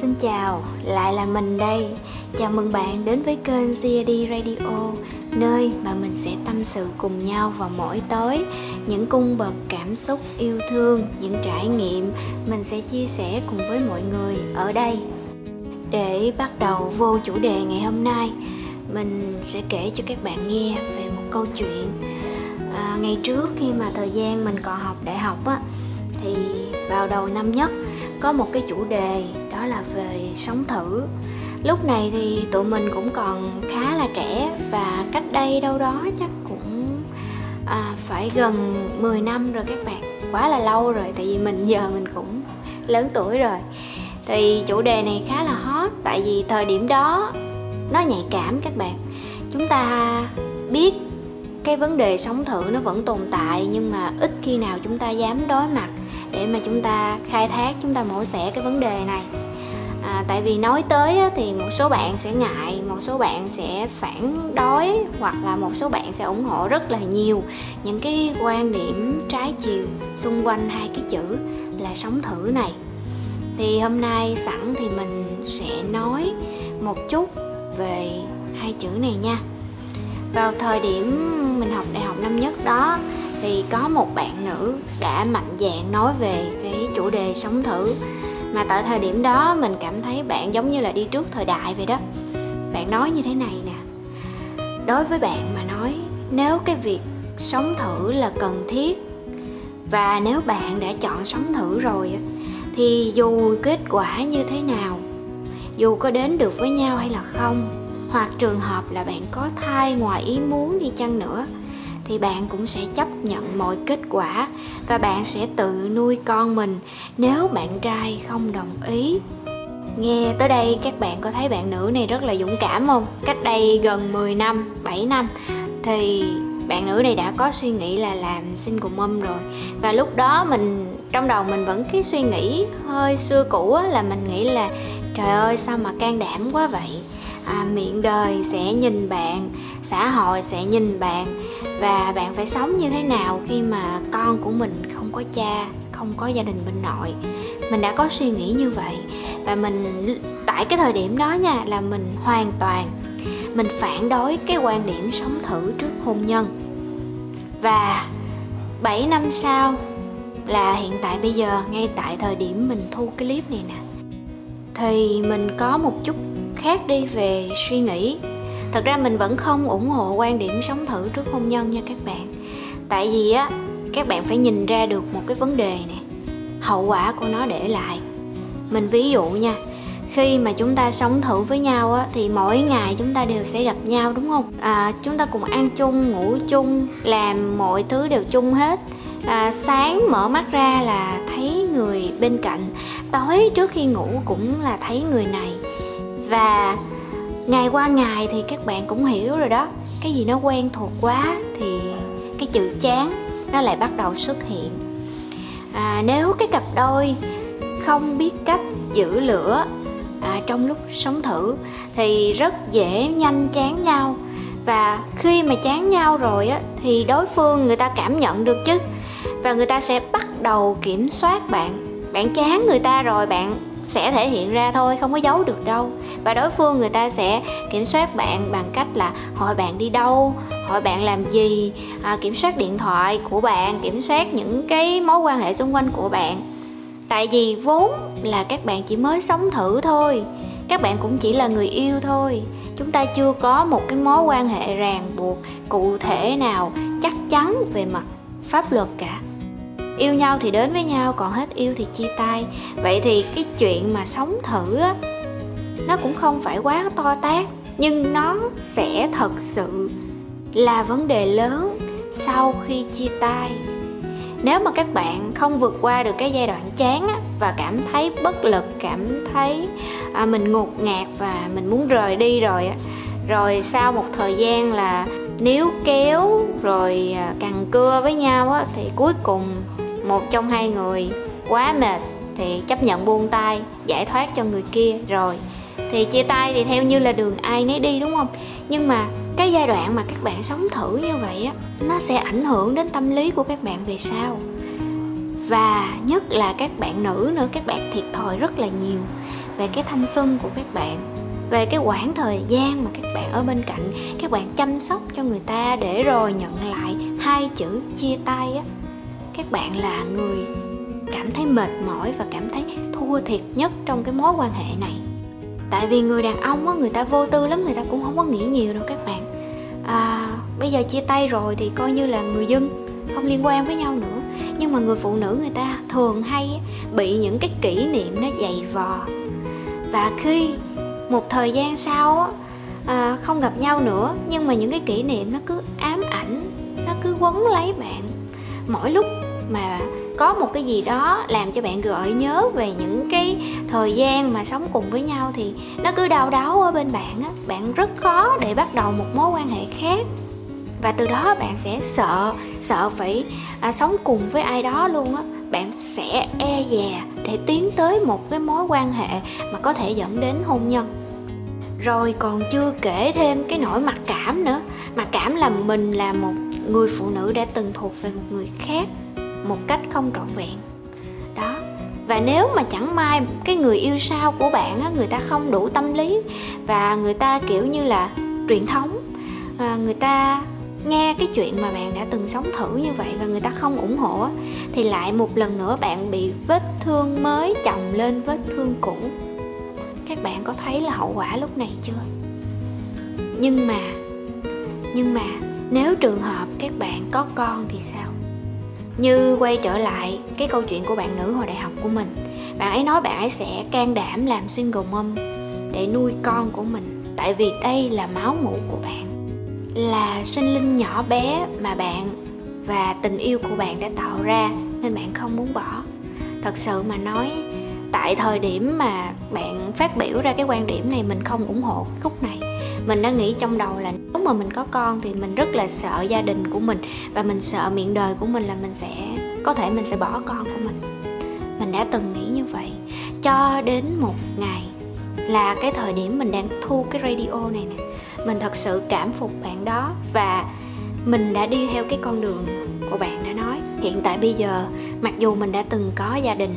Xin chào, lại là mình đây. Chào mừng bạn đến với kênh CAD Radio, nơi mà mình sẽ tâm sự cùng nhau vào mỗi tối những cung bậc cảm xúc yêu thương, những trải nghiệm mình sẽ chia sẻ cùng với mọi người ở đây. Để bắt đầu vô chủ đề ngày hôm nay, mình sẽ kể cho các bạn nghe về một câu chuyện. À, ngày trước khi mà thời gian mình còn học đại học á, thì vào đầu năm nhất có một cái chủ đề đó là về sống thử. Lúc này thì tụi mình cũng còn khá là trẻ và cách đây đâu đó chắc cũng à, phải gần 10 năm rồi các bạn. Quá là lâu rồi tại vì mình giờ mình cũng lớn tuổi rồi. Thì chủ đề này khá là hot tại vì thời điểm đó nó nhạy cảm các bạn. Chúng ta biết cái vấn đề sống thử nó vẫn tồn tại nhưng mà ít khi nào chúng ta dám đối mặt để mà chúng ta khai thác chúng ta mổ xẻ cái vấn đề này tại vì nói tới thì một số bạn sẽ ngại, một số bạn sẽ phản đối, hoặc là một số bạn sẽ ủng hộ rất là nhiều những cái quan điểm trái chiều xung quanh hai cái chữ là sống thử này. Thì hôm nay sẵn thì mình sẽ nói một chút về hai chữ này nha. Vào thời điểm mình học đại học năm nhất đó, thì có một bạn nữ đã mạnh dạn nói về cái chủ đề sống thử mà tại thời điểm đó mình cảm thấy bạn giống như là đi trước thời đại vậy đó. Bạn nói như thế này nè. Đối với bạn mà nói, nếu cái việc sống thử là cần thiết, và nếu bạn đã chọn sống thử rồi thì dù kết quả như thế nào, dù có đến được với nhau hay là không, hoặc trường hợp là bạn có thai ngoài ý muốn đi chăng nữa thì bạn cũng sẽ chấp nhận mọi kết quả và bạn sẽ tự nuôi con mình nếu bạn trai không đồng ý. Nghe tới đây các bạn có thấy bạn nữ này rất là dũng cảm không? Cách đây gần 10 năm, 7 năm thì bạn nữ này đã có suy nghĩ là làm sinh cùng mâm rồi. Và lúc đó mình trong đầu mình vẫn cái suy nghĩ hơi xưa cũ là mình nghĩ là trời ơi sao mà can đảm quá vậy? À, miệng đời sẽ nhìn bạn xã hội sẽ nhìn bạn và bạn phải sống như thế nào khi mà con của mình không có cha, không có gia đình bên nội? Mình đã có suy nghĩ như vậy. Và mình tại cái thời điểm đó nha, là mình hoàn toàn, mình phản đối cái quan điểm sống thử trước hôn nhân. Và 7 năm sau là hiện tại bây giờ, ngay tại thời điểm mình thu cái clip này nè, thì mình có một chút khác đi về suy nghĩ thật ra mình vẫn không ủng hộ quan điểm sống thử trước hôn nhân nha các bạn. Tại vì á các bạn phải nhìn ra được một cái vấn đề nè hậu quả của nó để lại. Mình ví dụ nha khi mà chúng ta sống thử với nhau á thì mỗi ngày chúng ta đều sẽ gặp nhau đúng không? À, chúng ta cùng ăn chung ngủ chung làm mọi thứ đều chung hết. À, sáng mở mắt ra là thấy người bên cạnh tối trước khi ngủ cũng là thấy người này. Và ngày qua ngày thì các bạn cũng hiểu rồi đó. Cái gì nó quen thuộc quá thì cái chữ chán nó lại bắt đầu xuất hiện. À, nếu cái cặp đôi không biết cách giữ lửa à, trong lúc sống thử thì rất dễ nhanh chán nhau. Và khi mà chán nhau rồi á thì đối phương người ta cảm nhận được chứ. Và người ta sẽ bắt đầu kiểm soát bạn. Bạn chán người ta rồi bạn sẽ thể hiện ra thôi không có giấu được đâu và đối phương người ta sẽ kiểm soát bạn bằng cách là hỏi bạn đi đâu? Hỏi bạn làm gì? À, kiểm soát điện thoại của bạn kiểm soát những cái mối quan hệ xung quanh của bạn. Tại vì vốn là các bạn chỉ mới sống thử thôi các bạn cũng chỉ là người yêu thôi. Chúng ta chưa có một cái mối quan hệ ràng buộc cụ thể nào chắc chắn về mặt pháp luật cả. Yêu nhau thì đến với nhau còn hết yêu thì chia tay. Vậy thì cái chuyện mà sống thử á nó cũng không phải quá to tát nhưng nó sẽ thật sự là vấn đề lớn sau khi chia tay. Nếu mà các bạn không vượt qua được cái giai đoạn chán á, và cảm thấy bất lực cảm thấy à, mình ngột ngạt và mình muốn rời đi rồi á rồi sau một thời gian là níu kéo rồi à, cằn cưa với nhau á thì cuối cùng một trong hai người quá mệt thì chấp nhận buông tay giải thoát cho người kia. Rồi thì chia tay thì theo như là đường ai nấy đi, đúng không? Nhưng mà cái giai đoạn mà các bạn sống thử như vậy á, nó sẽ ảnh hưởng đến tâm lý của các bạn về sau. Và nhất là các bạn nữ nữa, các bạn thiệt thòi rất là nhiều về cái thanh xuân của các bạn, về cái quãng thời gian mà các bạn ở bên cạnh, các bạn chăm sóc cho người ta để rồi nhận lại hai chữ chia tay á. Các bạn là người cảm thấy mệt mỏi và cảm thấy thua thiệt nhất trong cái mối quan hệ này tại vì người đàn ông á người ta vô tư lắm người ta cũng không có nghĩ nhiều đâu các bạn. À, bây giờ chia tay rồi thì coi như là người dân không liên quan với nhau nữa. Nhưng mà người phụ nữ người ta thường hay bị những cái kỷ niệm nó dày vò. Và khi một thời gian sau à, không gặp nhau nữa nhưng mà những cái kỷ niệm nó cứ ám ảnh nó cứ quấn lấy bạn. Mỗi lúc mà có một cái gì đó làm cho bạn gợi nhớ về những cái thời gian mà sống cùng với nhau thì nó cứ đau đáu ở bên bạn á. Bạn rất khó để bắt đầu một mối quan hệ khác. Và từ đó bạn sẽ sợ sợ phải à, sống cùng với ai đó luôn á. Bạn sẽ e dè để tiến tới một cái mối quan hệ mà có thể dẫn đến hôn nhân. Rồi còn chưa kể thêm cái nỗi mặc cảm nữa. Mặc cảm là mình là một người phụ nữ đã từng thuộc về một người khác một cách không trọn vẹn và nếu mà chẳng may cái người yêu sau của bạn á người ta không đủ tâm lý và người ta kiểu như là truyền thống à, người ta nghe cái chuyện mà bạn đã từng sống thử như vậy và người ta không ủng hộ thì lại một lần nữa bạn bị vết thương mới chồng lên vết thương cũ. Các bạn có thấy là hậu quả lúc này chưa? Nhưng mà nhưng mà nếu trường hợp các bạn có con thì sao? Như quay trở lại cái câu chuyện của bạn nữ hồi đại học của mình. Bạn ấy nói bạn ấy sẽ can đảm làm single mom để nuôi con của mình. Tại vì đây là máu mủ của bạn, là sinh linh nhỏ bé mà bạn và tình yêu của bạn đã tạo ra nên bạn không muốn bỏ. Thật sự mà nói, tại thời điểm mà bạn phát biểu ra cái quan điểm này, mình không ủng hộ khúc này mình đã nghĩ trong đầu là nếu mà mình có con thì mình rất là sợ gia đình của mình và mình sợ miệng đời của mình là mình sẽ, có thể mình sẽ bỏ con của mình. Mình đã từng nghĩ như vậy. Cho đến một ngày là cái thời điểm mình đang thu cái radio này nè, mình thật sự cảm phục bạn đó và mình đã đi theo cái con đường của bạn đã nói. Hiện tại bây giờ, mặc dù mình đã từng có gia đình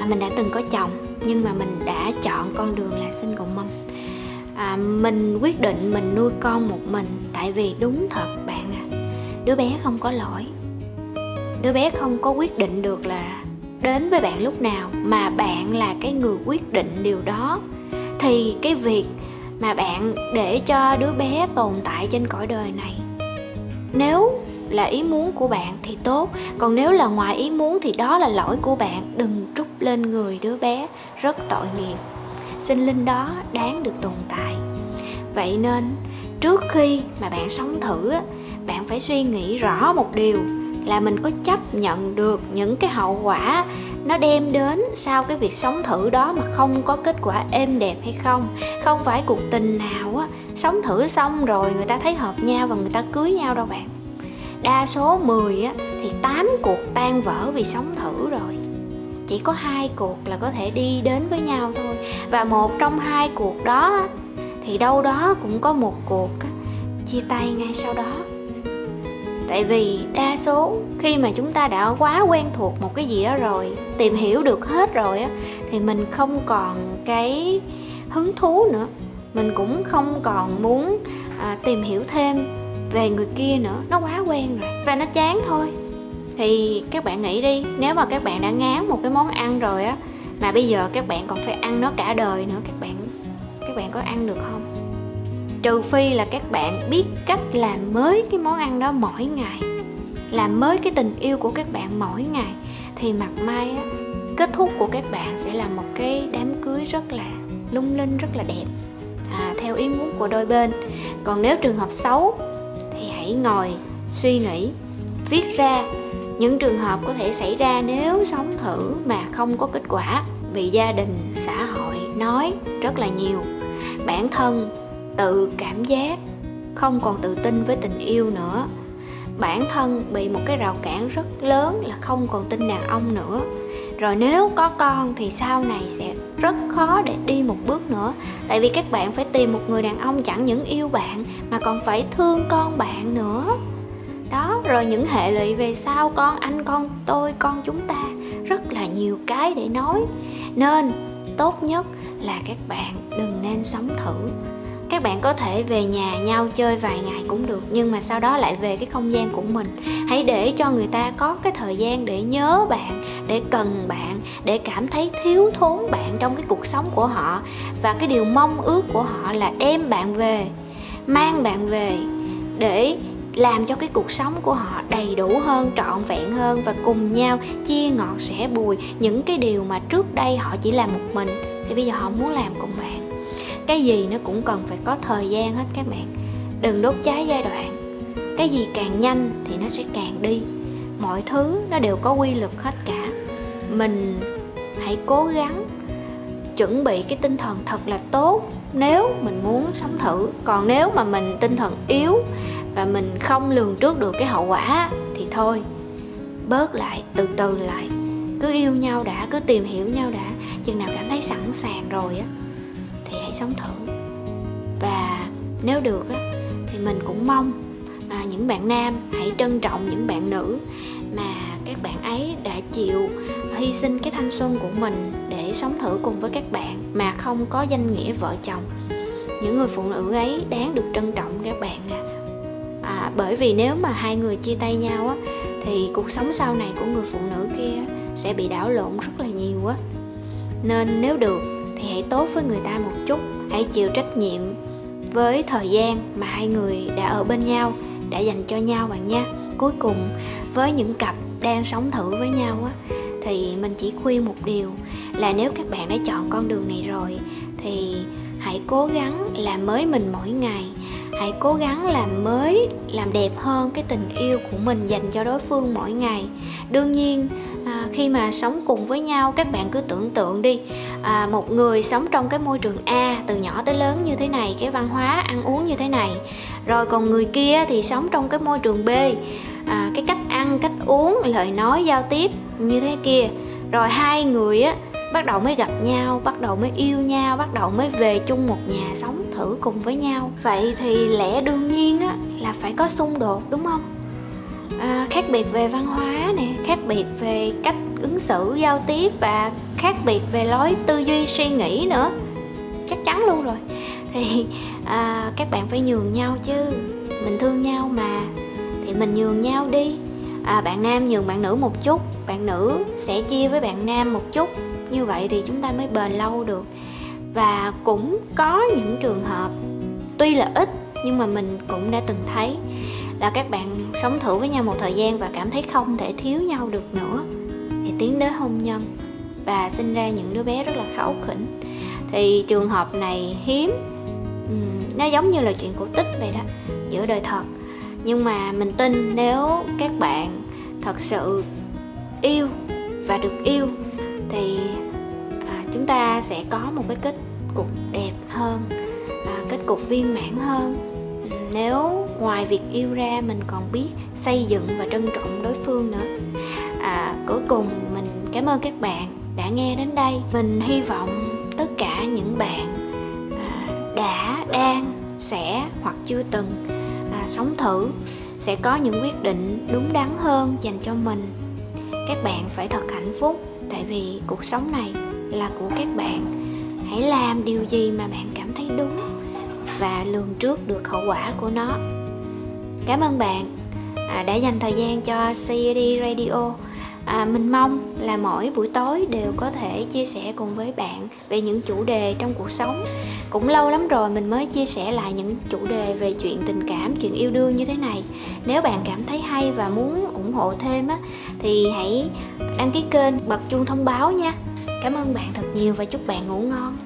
à, mình đã từng có chồng, nhưng mà mình đã chọn con đường là sinh cộng mâm à, mình quyết định mình nuôi con một mình tại vì đúng thật bạn à đứa bé không có lỗi. Đứa bé không có quyết định được là đến với bạn lúc nào mà bạn là cái người quyết định điều đó. Thì cái việc mà bạn để cho đứa bé tồn tại trên cõi đời này nếu là ý muốn của bạn thì tốt còn nếu là ngoài ý muốn thì đó là lỗi của bạn. Đừng trút lên người đứa bé rất tội nghiệp sinh linh đó đáng được tồn tại. Vậy nên, trước khi mà bạn sống thử bạn phải suy nghĩ rõ một điều là mình có chấp nhận được những cái hậu quả nó đem đến sau cái việc sống thử đó mà không có kết quả êm đẹp hay không. Không phải cuộc tình nào á, sống thử xong rồi người ta thấy hợp nhau và người ta cưới nhau đâu bạn. Đa số 10 á, thì 8 cuộc tan vỡ vì sống thử rồi chỉ có hai cuộc là có thể đi đến với nhau thôi. Và một trong hai cuộc đó thì đâu đó cũng có một cuộc chia tay ngay sau đó. Tại vì đa số khi mà chúng ta đã quá quen thuộc một cái gì đó rồi tìm hiểu được hết rồi á thì mình không còn cái hứng thú nữa. Mình cũng không còn muốn à, tìm hiểu thêm về người kia nữa. Nó quá quen rồi. Và nó chán thôi thì các bạn nghĩ đi nếu mà các bạn đã ngán một cái món ăn rồi á mà bây giờ các bạn còn phải ăn nó cả đời nữa các bạn các bạn có ăn được không? Trừ phi là các bạn biết cách làm mới cái món ăn đó mỗi ngày làm mới cái tình yêu của các bạn mỗi ngày thì mặt mai á kết thúc của các bạn sẽ là một cái đám cưới rất là lung linh rất là đẹp. À, theo ý muốn của đôi bên. Còn nếu trường hợp xấu thì hãy ngồi suy nghĩ viết ra những trường hợp có thể xảy ra nếu sống thử mà không có kết quả vì gia đình, xã hội nói rất là nhiều. Bản thân tự cảm giác, không còn tự tin với tình yêu nữa. Bản thân bị một cái rào cản rất lớn là không còn tin đàn ông nữa. Rồi nếu có con thì sau này sẽ rất khó để đi một bước nữa. Tại vì các bạn phải tìm một người đàn ông chẳng những yêu bạn mà còn phải thương con bạn nữa đó, rồi những hệ lụy về sau, con anh, con tôi, con chúng ta, rất là nhiều cái để nói. Nên, tốt nhất là các bạn đừng nên sống thử. Các bạn có thể về nhà nhau chơi vài ngày cũng được, nhưng mà sau đó lại về cái không gian của mình. Hãy để cho người ta có cái thời gian để nhớ bạn, để cần bạn, để cảm thấy thiếu thốn bạn trong cái cuộc sống của họ. Và cái điều mong ước của họ là đem bạn về, mang bạn về để làm cho cái cuộc sống của họ đầy đủ hơn, trọn vẹn hơn và cùng nhau chia ngọt sẻ bùi. Những cái điều mà trước đây họ chỉ làm một mình, thì bây giờ họ muốn làm cùng bạn. Cái gì nó cũng cần phải có thời gian hết các bạn. Đừng đốt cháy giai đoạn. Cái gì càng nhanh thì nó sẽ càng đi. Mọi thứ nó đều có quy luật hết cả. Mình hãy cố gắng chuẩn bị cái tinh thần thật là tốt nếu mình muốn sống thử. Còn nếu mà mình tinh thần yếu và mình không lường trước được cái hậu quả thì thôi bớt lại từ từ lại. Cứ yêu nhau đã cứ tìm hiểu nhau đã chừng nào cảm thấy sẵn sàng rồi á thì hãy sống thử. Và nếu được á thì mình cũng mong à, những bạn nam hãy trân trọng những bạn nữ mà các bạn ấy đã chịu hy sinh cái thanh xuân của mình để sống thử cùng với các bạn mà không có danh nghĩa vợ chồng. Những người phụ nữ ấy đáng được trân trọng các bạn à, à bởi vì nếu mà hai người chia tay nhau á, thì cuộc sống sau này của người phụ nữ kia sẽ bị đảo lộn rất là nhiều á. Nên nếu được, thì hãy tốt với người ta một chút, hãy chịu trách nhiệm với thời gian mà hai người đã ở bên nhau, đã dành cho nhau bạn nha cuối cùng, với những cặp đang sống thử với nhau á, thì mình chỉ khuyên một điều là nếu các bạn đã chọn con đường này rồi, thì hãy cố gắng làm mới mình mỗi ngày hãy cố gắng làm mới làm đẹp hơn cái tình yêu của mình dành cho đối phương mỗi ngày. Đương nhiên à, khi mà sống cùng với nhau các bạn cứ tưởng tượng đi. À, một người sống trong cái môi trường a từ nhỏ tới lớn như thế này cái văn hóa ăn uống như thế này. Rồi còn người kia thì sống trong cái môi trường b à, cái cách ăn cách uống lời nói giao tiếp như thế kia. Rồi hai người á bắt đầu mới gặp nhau bắt đầu mới yêu nhau bắt đầu mới về chung một nhà sống thử cùng với nhau. Vậy thì lẽ đương nhiên á là phải có xung đột đúng không? À, khác biệt về văn hóa nè khác biệt về cách ứng xử giao tiếp và khác biệt về lối tư duy suy nghĩ nữa. Chắc chắn luôn rồi. Thì à, các bạn phải nhường nhau chứ. Mình thương nhau mà. Thì mình nhường nhau đi. À, bạn nam nhường bạn nữ một chút bạn nữ sẽ chia với bạn nam một chút như vậy thì chúng ta mới bền lâu được. Và cũng có những trường hợp, tuy là ít, nhưng mà mình cũng đã từng thấy là các bạn sống thử với nhau một thời gian và cảm thấy không thể thiếu nhau được nữa. Thì tiến đến hôn nhân và sinh ra những đứa bé rất là khẩu khỉnh. Thì trường hợp này hiếm. Nó giống như là chuyện cổ tích vậy đó, giữa đời thật. Nhưng mà mình tin nếu các bạn thật sự yêu và được yêu thì à, chúng ta sẽ có một cái kết cục đẹp hơn à, kết cục viên mãn hơn. Nếu ngoài việc yêu ra mình còn biết xây dựng và trân trọng đối phương nữa. À, cuối cùng mình cảm ơn các bạn đã nghe đến đây. Mình hy vọng tất cả những bạn à, đã đang sẽ hoặc chưa từng à, sống thử sẽ có những quyết định đúng đắn hơn dành cho mình. Các bạn phải thật hạnh phúc tại vì cuộc sống này là của các bạn. Hãy làm điều gì mà bạn cảm thấy đúng và lường trước được hậu quả của nó. Cảm ơn bạn à, đã dành thời gian cho CAD Radio. À, mình mong là mỗi buổi tối đều có thể chia sẻ cùng với bạn về những chủ đề trong cuộc sống. Cũng lâu lắm rồi mình mới chia sẻ lại những chủ đề về chuyện tình cảm chuyện yêu đương như thế này. Nếu bạn cảm thấy hay và muốn hộ thêm á, thì hãy đăng ký kênh, bật chuông thông báo nha. Cảm ơn bạn thật nhiều và chúc bạn ngủ ngon.